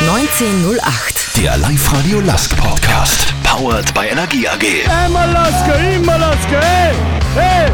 1908. Der Live-Radio Lask Podcast. Powered by Energie AG. Einmal Laske, immer Laske, hey, hey!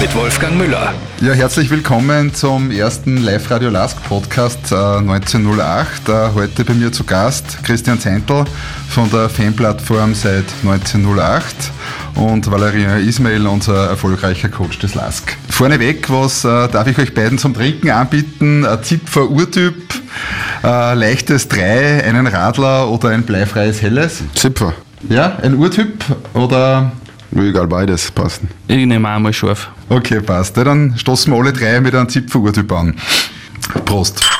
Mit Wolfgang Müller. Ja, herzlich willkommen zum ersten Live-Radio Lask Podcast äh, 1908. Äh, heute bei mir zu Gast Christian Zentl von der Fanplattform seit 1908 und Valerien Ismail, unser erfolgreicher Coach des Lask. Vorneweg, was äh, darf ich euch beiden zum Trinken anbieten? Ein Zipfer Urtyp, äh, leichtes 3, einen Radler oder ein bleifreies Helles? Zipfer. Ja, ein Urtyp oder Egal, beides passen. Ich nehme auch mal scharf. Okay, passt. Ja, dann stoßen wir alle drei mit einem Zipfelurtyp an. Prost.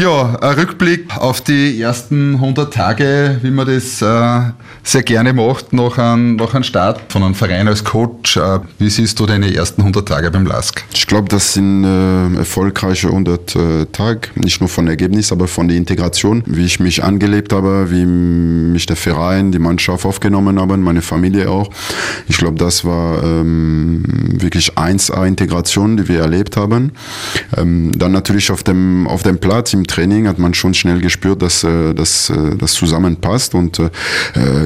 Ja, ein Rückblick auf die ersten 100 Tage, wie man das äh, sehr gerne macht, nach einem, nach einem Start von einem Verein als Coach. Äh, wie siehst du deine ersten 100 Tage beim LASK? Ich glaube, das sind äh, erfolgreiche 100 äh, Tage, nicht nur von Ergebnis, aber von der Integration, wie ich mich angelebt habe, wie mich der Verein, die Mannschaft aufgenommen haben, meine Familie auch. Ich glaube, das war ähm, wirklich 1A-Integration, die wir erlebt haben. Ähm, dann natürlich auf dem, auf dem Platz, im Training hat man schon schnell gespürt, dass äh, dass, äh, das zusammenpasst. Und äh,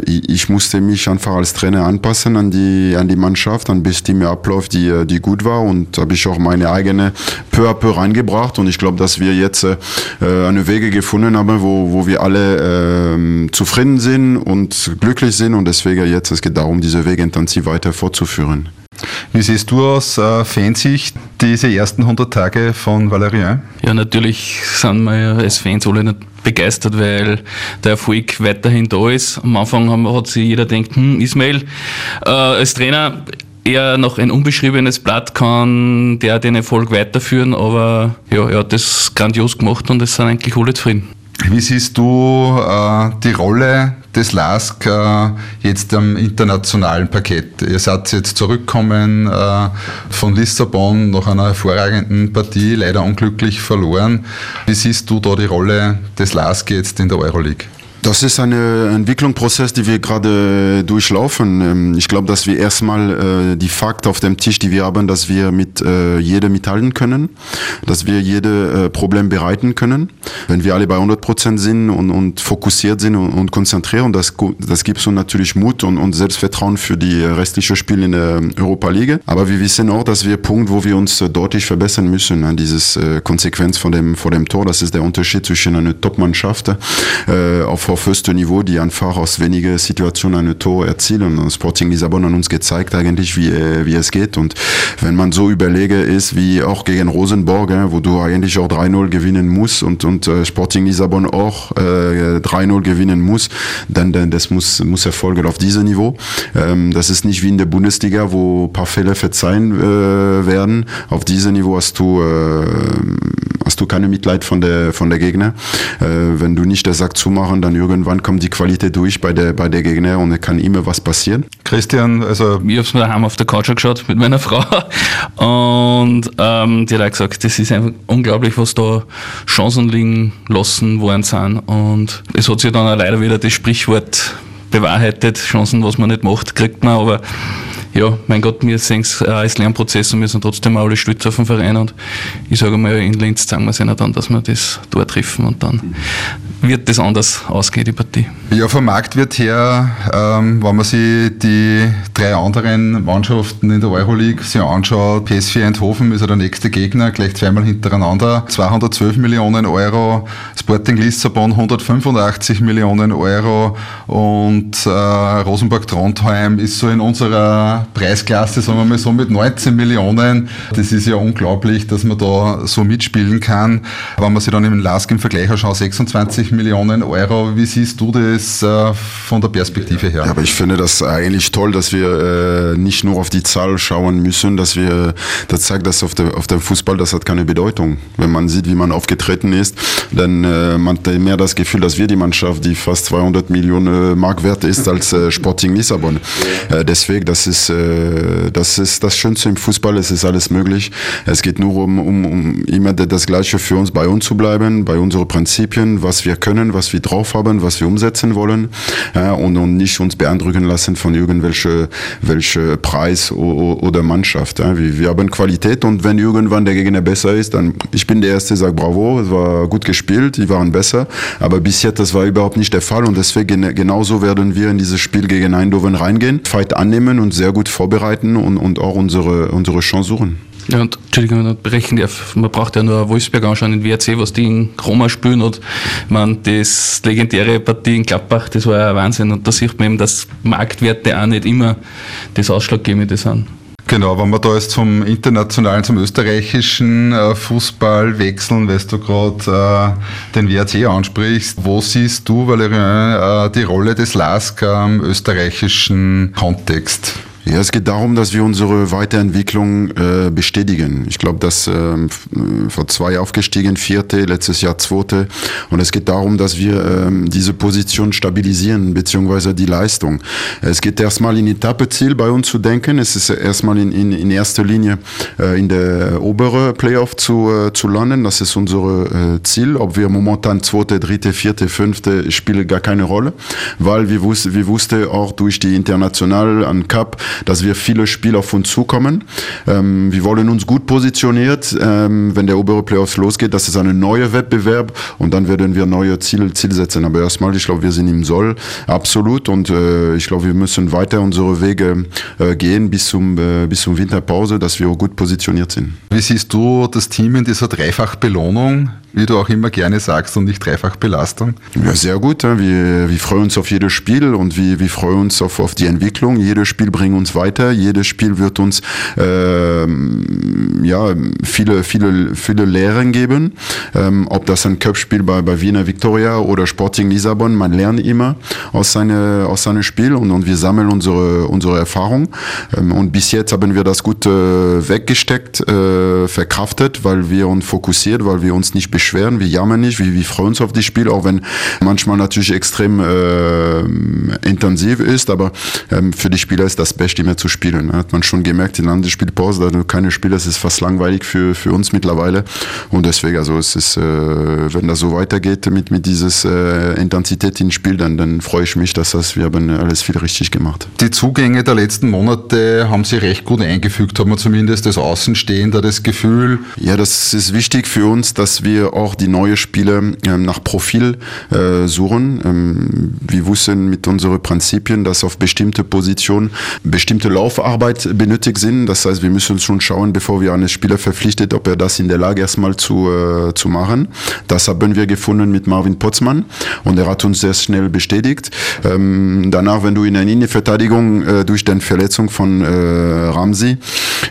ich, musste mich einfach als Trainer anpassen an die, an die Mannschaft, an bestimmte Ablauf, die, die gut war. Und habe ich auch meine eigene peu à peu reingebracht. Und ich glaube, dass wir jetzt eine Wege gefunden haben, wo, wo wir alle äh, zufrieden sind und glücklich sind. Und deswegen jetzt, es geht darum, diese Wege intensiv weiter fortzuführen. Wie siehst du aus äh, Fansicht diese ersten 100 Tage von Valerien? Ja, natürlich sind wir ja als Fans alle nicht begeistert, weil der Erfolg weiterhin da ist. Am Anfang haben, hat sich jeder gedacht, hm, Ismail äh, als Trainer eher noch ein unbeschriebenes Blatt kann der den Erfolg weiterführen, aber ja, er hat das grandios gemacht und es sind eigentlich alle zufrieden. Wie siehst du äh, die Rolle des LASK äh, jetzt am internationalen Parkett? Ihr seid jetzt zurückgekommen äh, von Lissabon nach einer hervorragenden Partie, leider unglücklich verloren. Wie siehst du da die Rolle des LASK jetzt in der Euroleague? Das ist ein Entwicklungsprozess, die wir gerade durchlaufen. Ähm, Ich glaube, dass wir erstmal äh, die Fakten auf dem Tisch, die wir haben, dass wir mit äh, jedem mithalten können, dass wir jede äh, Problem bereiten können. Wenn wir alle bei 100 Prozent sind und, und fokussiert sind und, und konzentrieren, das, das gibt uns natürlich Mut und, und Selbstvertrauen für die restlichen Spiele in der Europa League. Aber wir wissen auch, dass wir Punkt, wo wir uns äh, deutlich verbessern müssen, ne? dieses äh, Konsequenz von dem, vor dem Tor, das ist der Unterschied zwischen einer Top-Mannschaft äh, auf, auf höchstem Niveau, die einfach aus wenigen Situationen ein Tor erzielen. Und Sporting Lissabon hat uns gezeigt eigentlich, wie, äh, wie es geht. Und wenn man so überlege ist, wie auch gegen Rosenborg, äh, wo du eigentlich auch 3-0 gewinnen musst und, und äh, Sporting Lissabon auch äh, 3-0 gewinnen muss, dann, dann das muss, muss erfolgen auf diesem Niveau. Ähm, das ist nicht wie in der Bundesliga, wo ein paar Fälle verzeihen äh, werden. Auf diesem Niveau hast du, äh, hast du keine Mitleid von der, von der Gegner. Äh, wenn du nicht der Sack zumachen, dann irgendwann kommt die Qualität durch bei der, bei der Gegner und es kann immer was passieren. Christian, also Ich habe es mir daheim auf der Couch angeschaut mit meiner Frau und ähm, die hat auch gesagt, das ist einfach unglaublich, was da Chancen liegen lassen worden sind und es hat sich dann auch leider wieder das Sprichwort bewahrheitet, Chancen, was man nicht macht, kriegt man, aber ja, mein Gott, wir sehen es als Lernprozess und wir sind trotzdem alle stolz auf den Verein und ich sage mal, in Linz sagen wir es dann, dass wir das dort treffen und dann wird das anders ausgehen, die Partie. Ja, vom Marktwert her, ähm, wenn man sich die drei anderen Mannschaften in der Euroleague sich anschaut, PSV Eindhoven ist ja der nächste Gegner, gleich zweimal hintereinander, 212 Millionen Euro, Sporting Lissabon 185 Millionen Euro und äh, Rosenborg Trondheim ist so in unserer Preisklasse, sagen wir mal so mit 19 Millionen. Das ist ja unglaublich, dass man da so mitspielen kann. Wenn man sich dann im LASK im Vergleich anschaut, 26 Millionen Euro, wie siehst du das äh, von der Perspektive her? Ja, aber ich finde das eigentlich toll, dass wir äh, nicht nur auf die Zahl schauen müssen, dass wir, das zeigt, dass auf, der, auf dem Fußball, das hat keine Bedeutung. Wenn man sieht, wie man aufgetreten ist, dann äh, man hat mehr das Gefühl, dass wir die Mannschaft, die fast 200 Millionen Mark wert ist, als äh, Sporting Lissabon. Äh, deswegen, das ist, äh, das ist das Schönste im Fußball, es ist alles möglich. Es geht nur um, um, um immer das Gleiche für uns, bei uns zu bleiben, bei unseren Prinzipien, was wir können, was wir drauf haben, was wir umsetzen wollen ja, und, und nicht uns beeindrucken lassen von irgendwelche welche Preis oder Mannschaft. Ja. Wir, wir haben Qualität und wenn irgendwann der Gegner besser ist, dann ich bin der Erste, sagt bravo, es war gut gespielt, die waren besser, aber bis jetzt das war überhaupt nicht der Fall und deswegen genauso werden wir in dieses Spiel gegen Eindhoven reingehen, Fight annehmen und sehr gut vorbereiten und, und auch unsere, unsere Chance suchen. Ja, und Entschuldigung, wenn brechen darf, man braucht ja nur Wolfsberg anschauen in WRC, was die in Roma spielen und man das legendäre Partie in Klappbach, das war ja Wahnsinn und da sieht man eben, dass Marktwerte auch nicht immer das Ausschlaggebende sind. Genau, wenn wir da jetzt vom internationalen zum österreichischen äh, Fußball wechseln, weil du gerade äh, den WRC ansprichst, wo siehst du, Valerian, äh, die Rolle des LASK im österreichischen Kontext? Ja, es geht darum, dass wir unsere Weiterentwicklung äh, bestätigen. Ich glaube, dass ähm, vor zwei aufgestiegen, vierte, letztes Jahr zweite. Und es geht darum, dass wir ähm, diese Position stabilisieren, beziehungsweise die Leistung. Es geht erstmal in Etappeziel bei uns zu denken. Es ist erstmal in, in, in erster Linie äh, in der obere Playoff zu, äh, zu landen. Das ist unser äh, Ziel. Ob wir momentan zweite, dritte, vierte, fünfte spielt gar keine Rolle, weil wir wussten, wir wussten auch durch die international an Cup, dass wir viele Spiele auf uns zukommen. Ähm, wir wollen uns gut positioniert, ähm, wenn der obere Playoffs losgeht. Das ist ein neuer Wettbewerb und dann werden wir neue Ziele Ziel setzen. Aber erstmal, ich glaube, wir sind im Soll, absolut. Und äh, ich glaube, wir müssen weiter unsere Wege äh, gehen bis zum, äh, bis zum Winterpause, dass wir gut positioniert sind. Wie siehst du das Team in dieser Dreifachbelohnung? Wie du auch immer gerne sagst, und nicht dreifach Belastung? Ja, sehr gut. Wir, wir freuen uns auf jedes Spiel und wir, wir freuen uns auf, auf die Entwicklung. Jedes Spiel bringt uns weiter. Jedes Spiel wird uns äh, ja, viele, viele, viele Lehren geben. Ähm, ob das ein Cup-Spiel bei, bei Wiener Victoria oder Sporting Lissabon, man lernt immer aus seinem aus seine Spiel und, und wir sammeln unsere, unsere Erfahrung. Ähm, und bis jetzt haben wir das gut äh, weggesteckt, äh, verkraftet, weil wir uns fokussiert, weil wir uns nicht beschäftigen beschweren, wir jammern nicht, wir, wir freuen uns auf die Spiele, auch wenn manchmal natürlich extrem äh, intensiv ist, aber ähm, für die Spieler ist das Beste immer zu spielen. Hat man schon gemerkt in der Spielpause, da keine Spieler, es ist fast langweilig für, für uns mittlerweile und deswegen, also es ist, äh, wenn das so weitergeht mit, mit dieses äh, Intensität im Spiel, dann, dann freue ich mich, dass das, wir haben alles viel richtig gemacht. Die Zugänge der letzten Monate haben sie recht gut eingefügt, haben wir zumindest das Außenstehende das Gefühl. Ja, das ist wichtig für uns, dass wir auch die neuen Spiele ähm, nach Profil äh, suchen. Ähm, wir wussten mit unseren Prinzipien, dass auf bestimmte Positionen bestimmte Laufarbeit benötigt sind. Das heißt, wir müssen schon schauen, bevor wir einen Spieler verpflichtet, ob er das in der Lage erstmal zu, äh, zu machen. Das haben wir gefunden mit Marvin Potzmann und er hat uns sehr schnell bestätigt. Ähm, danach, wenn du in der Innenverteidigung äh, durch die Verletzung von Ramsey,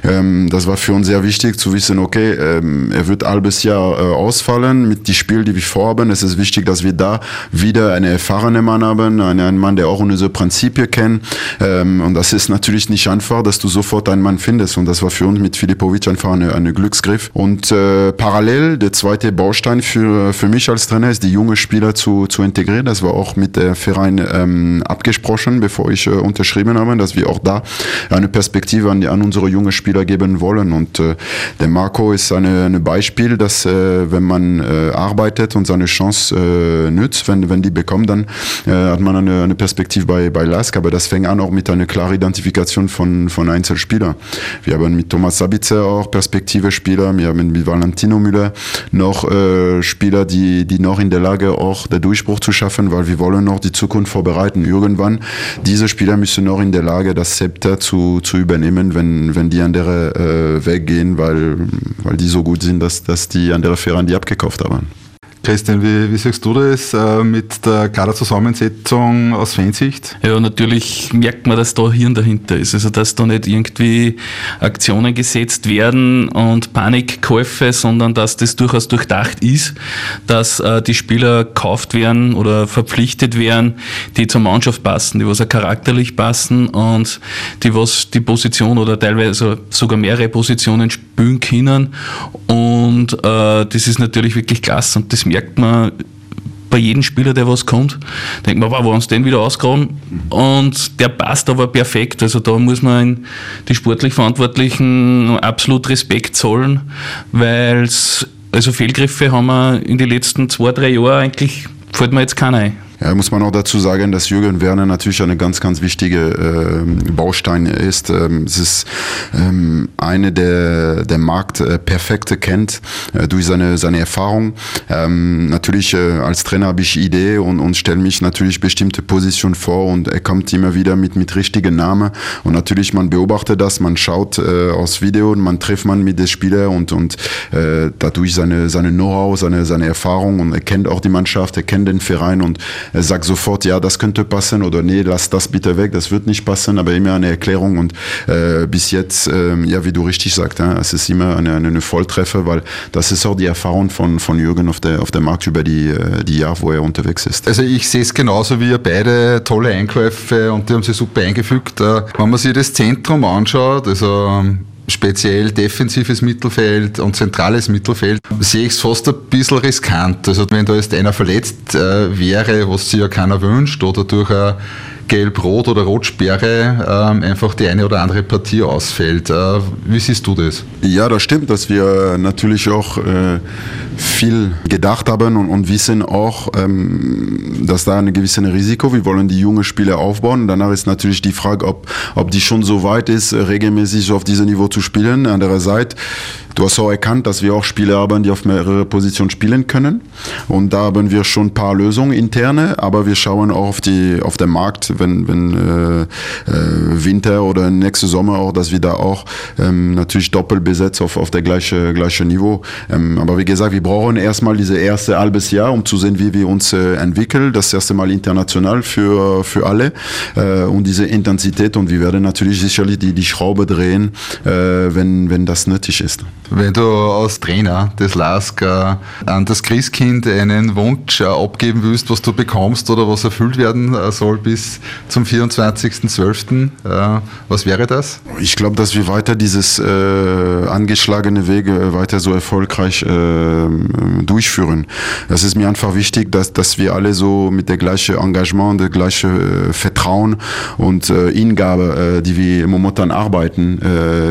das war für uns sehr wichtig zu wissen, okay, er wird halbes Jahr ausfallen ausfallen mit die Spiel, die wir vorhaben. Es ist wichtig, dass wir da wieder einen erfahrenen Mann haben, einen Mann, der auch unsere Prinzipien kennt. Ähm, und das ist natürlich nicht einfach, dass du sofort einen Mann findest. Und das war für uns mit Filipovic einfach eine, eine Glücksgriff. Und äh, parallel, der zweite Baustein für, für mich als Trainer ist, die junge Spieler zu, zu integrieren. Das war auch mit der Verein ähm, abgesprochen, bevor ich äh, unterschrieben habe, dass wir auch da eine Perspektive an, an unsere jungen Spieler geben wollen. Und äh, der Marco ist ein eine Beispiel, dass äh, wenn man man äh, arbeitet und seine Chance äh, nützt, wenn, wenn die bekommt, dann äh, hat man eine, eine Perspektive bei, bei Lask, aber das fängt an auch mit einer klaren Identifikation von, von Einzelspielern. Wir haben mit Thomas Sabitzer auch Perspektive-Spieler, wir haben mit Valentino Müller noch äh, Spieler, die, die noch in der Lage auch der Durchbruch zu schaffen, weil wir wollen noch die Zukunft vorbereiten. Irgendwann, diese Spieler müssen noch in der Lage, das Zepter zu, zu übernehmen, wenn, wenn die andere äh, weggehen, weil, weil die so gut sind, dass, dass die andere Vereine die abgeben gekauft haben. Christian, wie, wie siehst du das äh, mit der Kaderzusammensetzung aus Fansicht? Ja, natürlich merkt man, dass da Hirn dahinter ist. Also, dass da nicht irgendwie Aktionen gesetzt werden und Panikkäufe, sondern dass das durchaus durchdacht ist, dass äh, die Spieler gekauft werden oder verpflichtet werden, die zur Mannschaft passen, die was auch charakterlich passen und die was die Position oder teilweise sogar mehrere Positionen spielen können. Und äh, das ist natürlich wirklich klasse und das merkt man bei jedem Spieler, der was kommt, denkt man, wow, wo uns den wieder ausgraben? Und der passt aber perfekt. Also da muss man die sportlich Verantwortlichen absolut Respekt zollen, weil also Fehlgriffe haben wir in den letzten zwei, drei Jahren eigentlich fällt mir jetzt keiner ein. Ja, muss man auch dazu sagen, dass Jürgen Werner natürlich eine ganz, ganz wichtige äh, Baustein ist. Ähm, es ist ähm, eine der der Markt äh, perfekte kennt äh, durch seine seine Erfahrung. Ähm, natürlich äh, als Trainer habe ich Idee und, und stelle mich natürlich bestimmte Positionen vor und er kommt immer wieder mit mit richtigen Namen und natürlich man beobachtet das, man schaut äh, aus Video und man trifft man mit den Spieler und und äh, dadurch seine seine Know-how, seine seine Erfahrung und er kennt auch die Mannschaft, er kennt den Verein und er sagt sofort, ja, das könnte passen oder nee, lass das bitte weg, das wird nicht passen, aber immer eine Erklärung und äh, bis jetzt, äh, ja, wie du richtig sagst, ja, es ist immer eine, eine Volltreffer, weil das ist auch die Erfahrung von, von Jürgen auf der, auf der Markt über die, äh, die Jahre, wo er unterwegs ist. Also ich sehe es genauso wie ihr beide, tolle Einkäufe und die haben sie super eingefügt. Äh, wenn man sich das Zentrum anschaut, also speziell defensives Mittelfeld und zentrales Mittelfeld, sehe ich es fast ein bisschen riskant. Also wenn da jetzt einer verletzt äh, wäre, was sich ja keiner wünscht, oder durch eine Gelb-Rot oder Rotsperre ähm, einfach die eine oder andere Partie ausfällt. Äh, wie siehst du das? Ja, das stimmt, dass wir natürlich auch äh, viel gedacht haben und, und wissen auch, ähm, dass da ein gewisses Risiko. Wir wollen die jungen Spieler aufbauen. Danach ist natürlich die Frage, ob, ob die schon so weit ist, regelmäßig auf diesem Niveau zu spielen. Andererseits Du hast auch erkannt, dass wir auch Spieler haben, die auf mehrere Positionen spielen können. Und da haben wir schon ein paar Lösungen interne, aber wir schauen auch auf, die, auf den Markt, wenn, wenn äh, äh, Winter oder nächste Sommer auch, dass wir da auch ähm, natürlich doppelt besetzt auf, auf der gleiche, gleiche Niveau. Ähm, aber wie gesagt, wir brauchen erstmal diese erste halbes Jahr, um zu sehen, wie wir uns äh, entwickeln. Das erste Mal international für, für alle äh, und diese Intensität. Und wir werden natürlich sicherlich die, die Schraube drehen, äh, wenn, wenn das nötig ist. Wenn du als Trainer des LASK äh, an das Christkind einen Wunsch äh, abgeben willst, was du bekommst oder was erfüllt werden soll bis zum 24.12., äh, was wäre das? Ich glaube, dass wir weiter dieses äh, angeschlagene Wege weiter so erfolgreich äh, durchführen. Das ist mir einfach wichtig, dass, dass wir alle so mit der gleichen Engagement, der gleichen Vertrauen und Hingabe, die wir momentan arbeiten,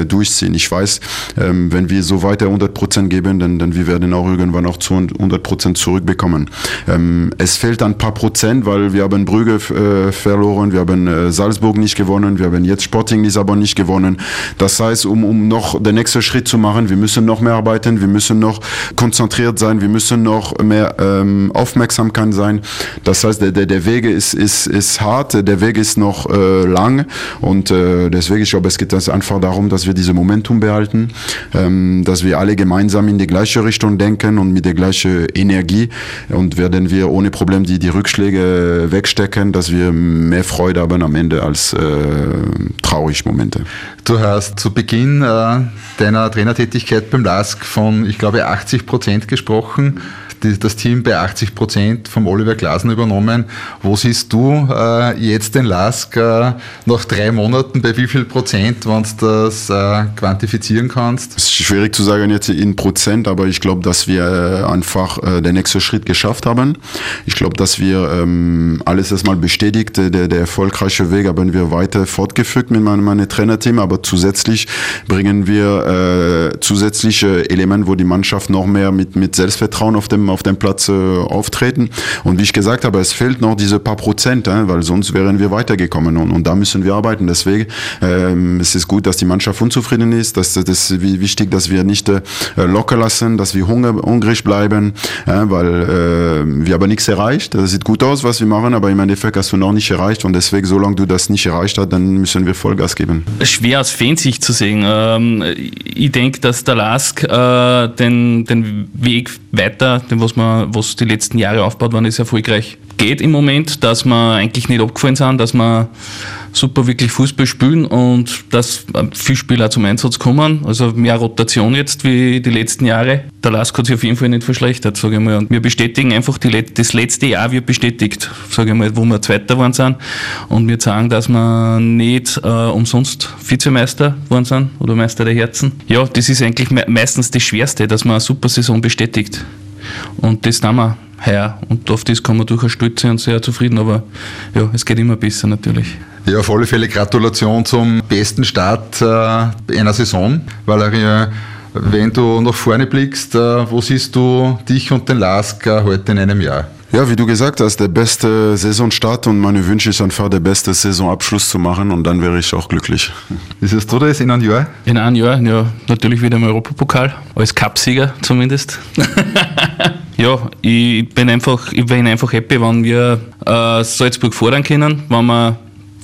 durchziehen. Ich weiß, ähm, wenn wir so so weiter 100% geben, dann, dann wir werden auch irgendwann auch zu 100% zurückbekommen. Ähm, es fehlt ein paar Prozent, weil wir haben Brügge äh, verloren, wir haben äh, Salzburg nicht gewonnen, wir haben jetzt Sporting Lissabon nicht gewonnen. Das heißt, um, um noch den nächsten Schritt zu machen, wir müssen noch mehr arbeiten, wir müssen noch konzentriert sein, wir müssen noch mehr ähm, Aufmerksamkeit sein. Das heißt, der, der, der Weg ist, ist, ist hart, der Weg ist noch äh, lang und äh, deswegen, ich glaube, es geht einfach darum, dass wir diese Momentum behalten. Ähm, dass wir alle gemeinsam in die gleiche Richtung denken und mit der gleichen Energie und werden wir ohne Problem die, die Rückschläge wegstecken, dass wir mehr Freude haben am Ende als äh, traurig Momente. Du hast zu Beginn äh, deiner Trainertätigkeit beim LASK von, ich glaube, 80 Prozent gesprochen die, das Team bei 80 Prozent vom Oliver Glasen übernommen. Wo siehst du äh, jetzt den LASK äh, nach drei Monaten bei wie viel Prozent, wenn du das äh, quantifizieren kannst? Es ist schwierig zu sagen jetzt in Prozent, aber ich glaube, dass wir äh, einfach äh, den nächsten Schritt geschafft haben. Ich glaube, dass wir ähm, alles erstmal bestätigt, der, der erfolgreiche Weg haben wir weiter fortgeführt mit meinem, meinem Trainerteam, aber zusätzlich bringen wir äh, zusätzliche Elemente, wo die Mannschaft noch mehr mit, mit Selbstvertrauen auf dem auf dem Platz äh, auftreten. Und wie ich gesagt habe, es fehlt noch diese paar Prozent, äh, weil sonst wären wir weitergekommen und, und da müssen wir arbeiten. Deswegen ähm, es ist gut, dass die Mannschaft unzufrieden ist. Das, das wichtig, dass wir nicht äh, locker lassen, dass wir hunger, hungrig bleiben, äh, weil äh, wir haben nichts erreicht. Das sieht gut aus, was wir machen, aber im Endeffekt hast du noch nicht erreicht und deswegen, solange du das nicht erreicht hast, dann müssen wir Vollgas geben. Schwer aus Fansicht zu sehen. Ähm, ich denke, dass der Lask äh, den, den Weg weiter, den was man, was die letzten Jahre aufgebaut waren, ist erfolgreich geht im Moment, dass wir eigentlich nicht abgefallen sind, dass wir super wirklich Fußball spielen und dass viele Spieler zum Einsatz kommen. Also mehr Rotation jetzt wie die letzten Jahre. Der Lask hat sich auf jeden Fall nicht verschlechtert, sage ich mal. Und wir bestätigen einfach, die, das letzte Jahr wird bestätigt, sage ich mal, wo wir Zweiter geworden sind. Und wir sagen, dass wir nicht äh, umsonst Vizemeister geworden sind oder Meister der Herzen. Ja, das ist eigentlich meistens das Schwerste, dass man eine super Saison bestätigt. Und das tun wir heuer. Und auf das kann man durchaus stolz sein und sehr zufrieden, aber ja, es geht immer besser natürlich. Ja, auf alle Fälle Gratulation zum besten Start äh, einer Saison, Valerie. Wenn du nach vorne blickst, äh, wo siehst du dich und den Lask äh, heute in einem Jahr? Ja, wie du gesagt hast, der beste Saisonstart und meine Wünsche ist einfach der beste Saisonabschluss zu machen und dann wäre ich auch glücklich. Wie siehst du das in einem Jahr? In einem Jahr, ja, natürlich wieder im Europapokal, als Cupsieger zumindest. ja, ich bin einfach, ich bin einfach happy, wenn wir äh, Salzburg fordern können, wenn wir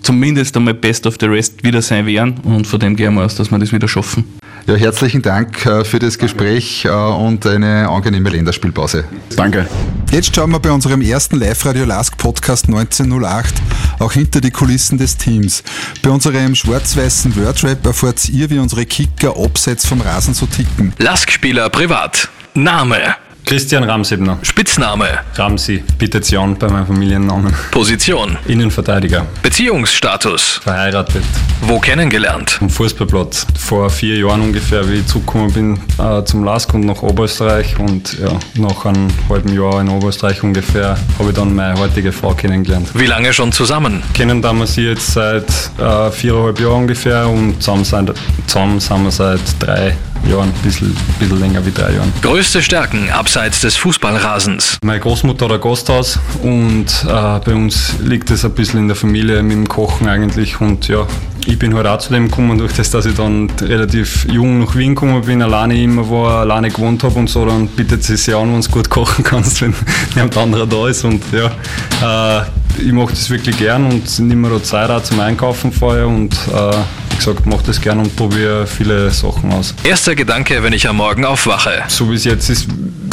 zumindest einmal Best of the Rest wieder sein werden und von dem gehen wir aus, dass wir das wieder schaffen. Ja, herzlichen Dank äh, für das Gespräch äh, und eine angenehme Länderspielpause. Danke. Jetzt schauen wir bei unserem ersten Live-Radio Lask Podcast 1908 auch hinter die Kulissen des Teams. Bei unserem schwarz-weißen Wordrap erfahrt ihr, wie unsere Kicker abseits vom Rasen so ticken. Lask-Spieler privat. Name. Christian Ramsebner. Spitzname. Ramsi, bietet Jan bei meinem Familiennamen. Position. Innenverteidiger. Beziehungsstatus. Verheiratet. Wo kennengelernt. Am Fußballplatz. Vor vier Jahren ungefähr, wie ich zurückgekommen bin äh, zum LASK und nach Oberösterreich. Und ja, nach einem halben Jahr in Oberösterreich ungefähr habe ich dann meine heutige Frau kennengelernt. Wie lange schon zusammen? Kennen da wir sie jetzt seit äh, viereinhalb Jahren ungefähr und zusammen sind, zusammen sind wir seit drei Jahren, ein bisschen, bisschen länger wie drei Jahren. Größte Stärken abseits des Fußballrasens. Meine Großmutter hat ein Gasthaus und äh, bei uns liegt es ein bisschen in der Familie mit dem Kochen eigentlich und ja, ich bin halt auch zu dem gekommen, durch das, dass ich dann relativ jung nach Wien gekommen bin, alleine immer war, alleine gewohnt habe und so, dann bietet es sich an, wenn du gut kochen kannst, wenn jemand anderer da ist und ja, äh, ich mache das wirklich gern und nehme mir da Zeit auch zum Einkaufen vorher und äh, gesagt, mache das gern und probiere viele Sachen aus. Erster Gedanke, wenn ich am Morgen aufwache. So wie es jetzt ist,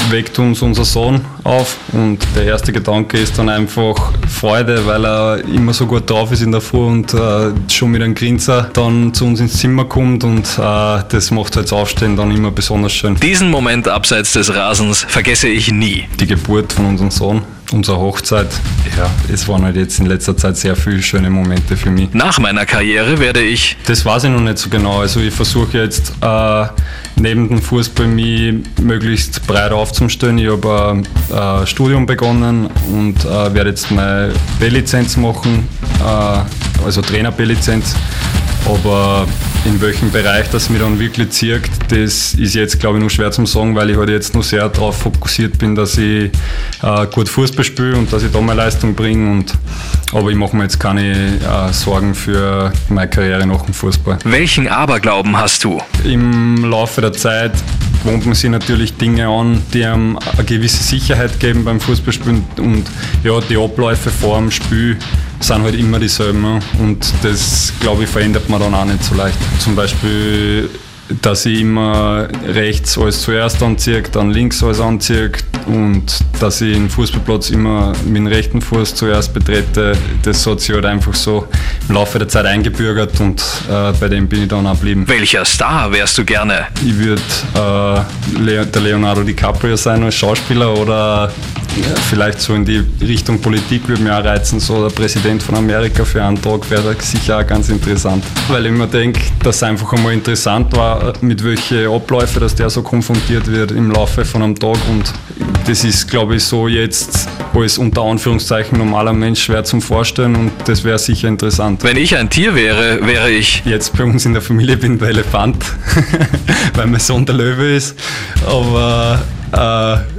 weckt uns unser Sohn auf und der erste Gedanke ist dann einfach Freude, weil er immer so gut drauf ist in der Früh und äh, schon mit einem Grinser dann zu uns ins Zimmer kommt und äh, das macht halt das Aufstehen dann immer besonders schön. Diesen Moment abseits des Rasens vergesse ich nie. Die Geburt von unserem Sohn, unsere Hochzeit, ja, es waren halt jetzt in letzter Zeit sehr viele schöne Momente für mich. Nach meiner Karriere werde ich Das weiß ich noch nicht so genau. Also ich versuche jetzt äh, neben dem Fußball mich möglichst breit aufzustellen. Ich habe ein äh, Studium begonnen und äh, werde jetzt meine B-Lizenz machen, äh, also Trainer-B-Lizenz. Aber in welchem Bereich das mir dann wirklich zirkt, das ist jetzt glaube ich nur schwer zu sagen, weil ich halt jetzt nur sehr darauf fokussiert bin, dass ich äh, gut Fußball spiele und dass ich da meine Leistung bringe. Und, aber ich mache mir jetzt keine äh, Sorgen für meine Karriere nach dem Fußball. Welchen Aberglauben hast du? Im Laufe der Zeit wohnt man sich natürlich Dinge an, die einem eine gewisse Sicherheit geben beim Fußballspielen und ja, die Abläufe vor dem Spiel sind halt immer dieselben und das glaube ich verändert man dann auch nicht so leicht. Zum Beispiel dass ich immer rechts alles zuerst anziehe, dann links alles anziehe und dass ich den Fußballplatz immer mit dem rechten Fuß zuerst betrete, das hat sich halt einfach so im Laufe der Zeit eingebürgert und äh, bei dem bin ich dann auch geblieben. Welcher Star wärst du gerne? Ich würde äh, Leo, der Leonardo DiCaprio sein als Schauspieler oder ja, vielleicht so in die Richtung Politik würde mich auch reizen, so der Präsident von Amerika für einen Tag wäre sicher auch ganz interessant. Weil ich mir denke, dass es einfach einmal interessant war, mit welchen Abläufen, dass der so konfrontiert wird im Laufe von einem Tag und das ist, glaube ich, so jetzt als unter Anführungszeichen normaler Mensch schwer zum Vorstellen und das wäre sicher interessant. Wenn ich ein Tier wäre, wäre ich. Jetzt bei uns in der Familie bin der Elefant, weil mein Sohn der Löwe ist, aber äh,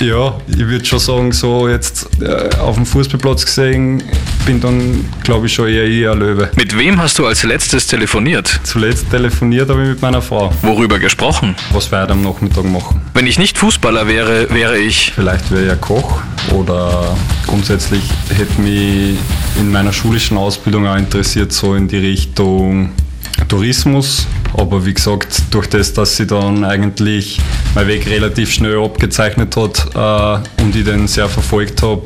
ja, ich würde schon sagen, so jetzt äh, auf dem Fußballplatz gesehen, bin dann, glaube ich, schon eher eher Löwe. Mit wem hast du als letztes telefoniert? Zuletzt telefoniert habe ich mit meiner Frau. Worüber gesprochen? Was wir heute am Nachmittag machen. Wenn ich nicht Fußballer wäre, wäre ich. Vielleicht wäre ich ein Koch oder grundsätzlich hätte mich in meiner schulischen Ausbildung auch interessiert, so in die Richtung Tourismus. Aber wie gesagt, durch das, dass sie dann eigentlich mein Weg relativ schnell abgezeichnet hat äh, und ich den sehr verfolgt habe,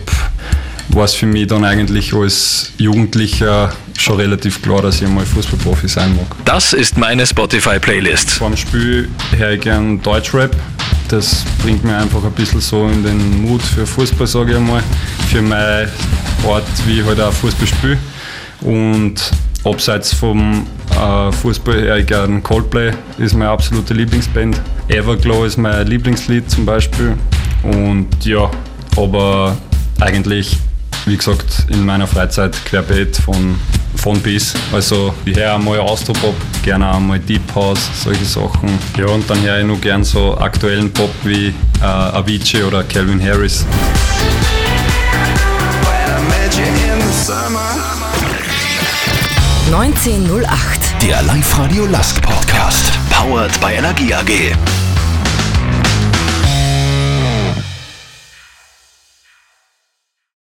war es für mich dann eigentlich als Jugendlicher schon relativ klar, dass ich einmal Fußballprofi sein mag. Das ist meine Spotify-Playlist. Vor dem Spiel höre ich gern Deutschrap. Das bringt mir einfach ein bisschen so in den Mut für Fußball, sage ich einmal. Für meine Art, wie ich halt auch Fußball spiele. Und abseits vom äh, Fußball höre ich gern Coldplay, ist meine absolute Lieblingsband. Everglow ist mein Lieblingslied zum Beispiel. Und ja, aber eigentlich, wie gesagt, in meiner Freizeit querbeet von, von bis. Also ich höre einmal Austropop, gerne auch mal Deep House, solche Sachen. Ja, und dann höre ich nur gern so aktuellen Pop wie äh, Avicii oder Calvin Harris. 1908. Der Live-Radio Lask Podcast. Powered by Energie AG.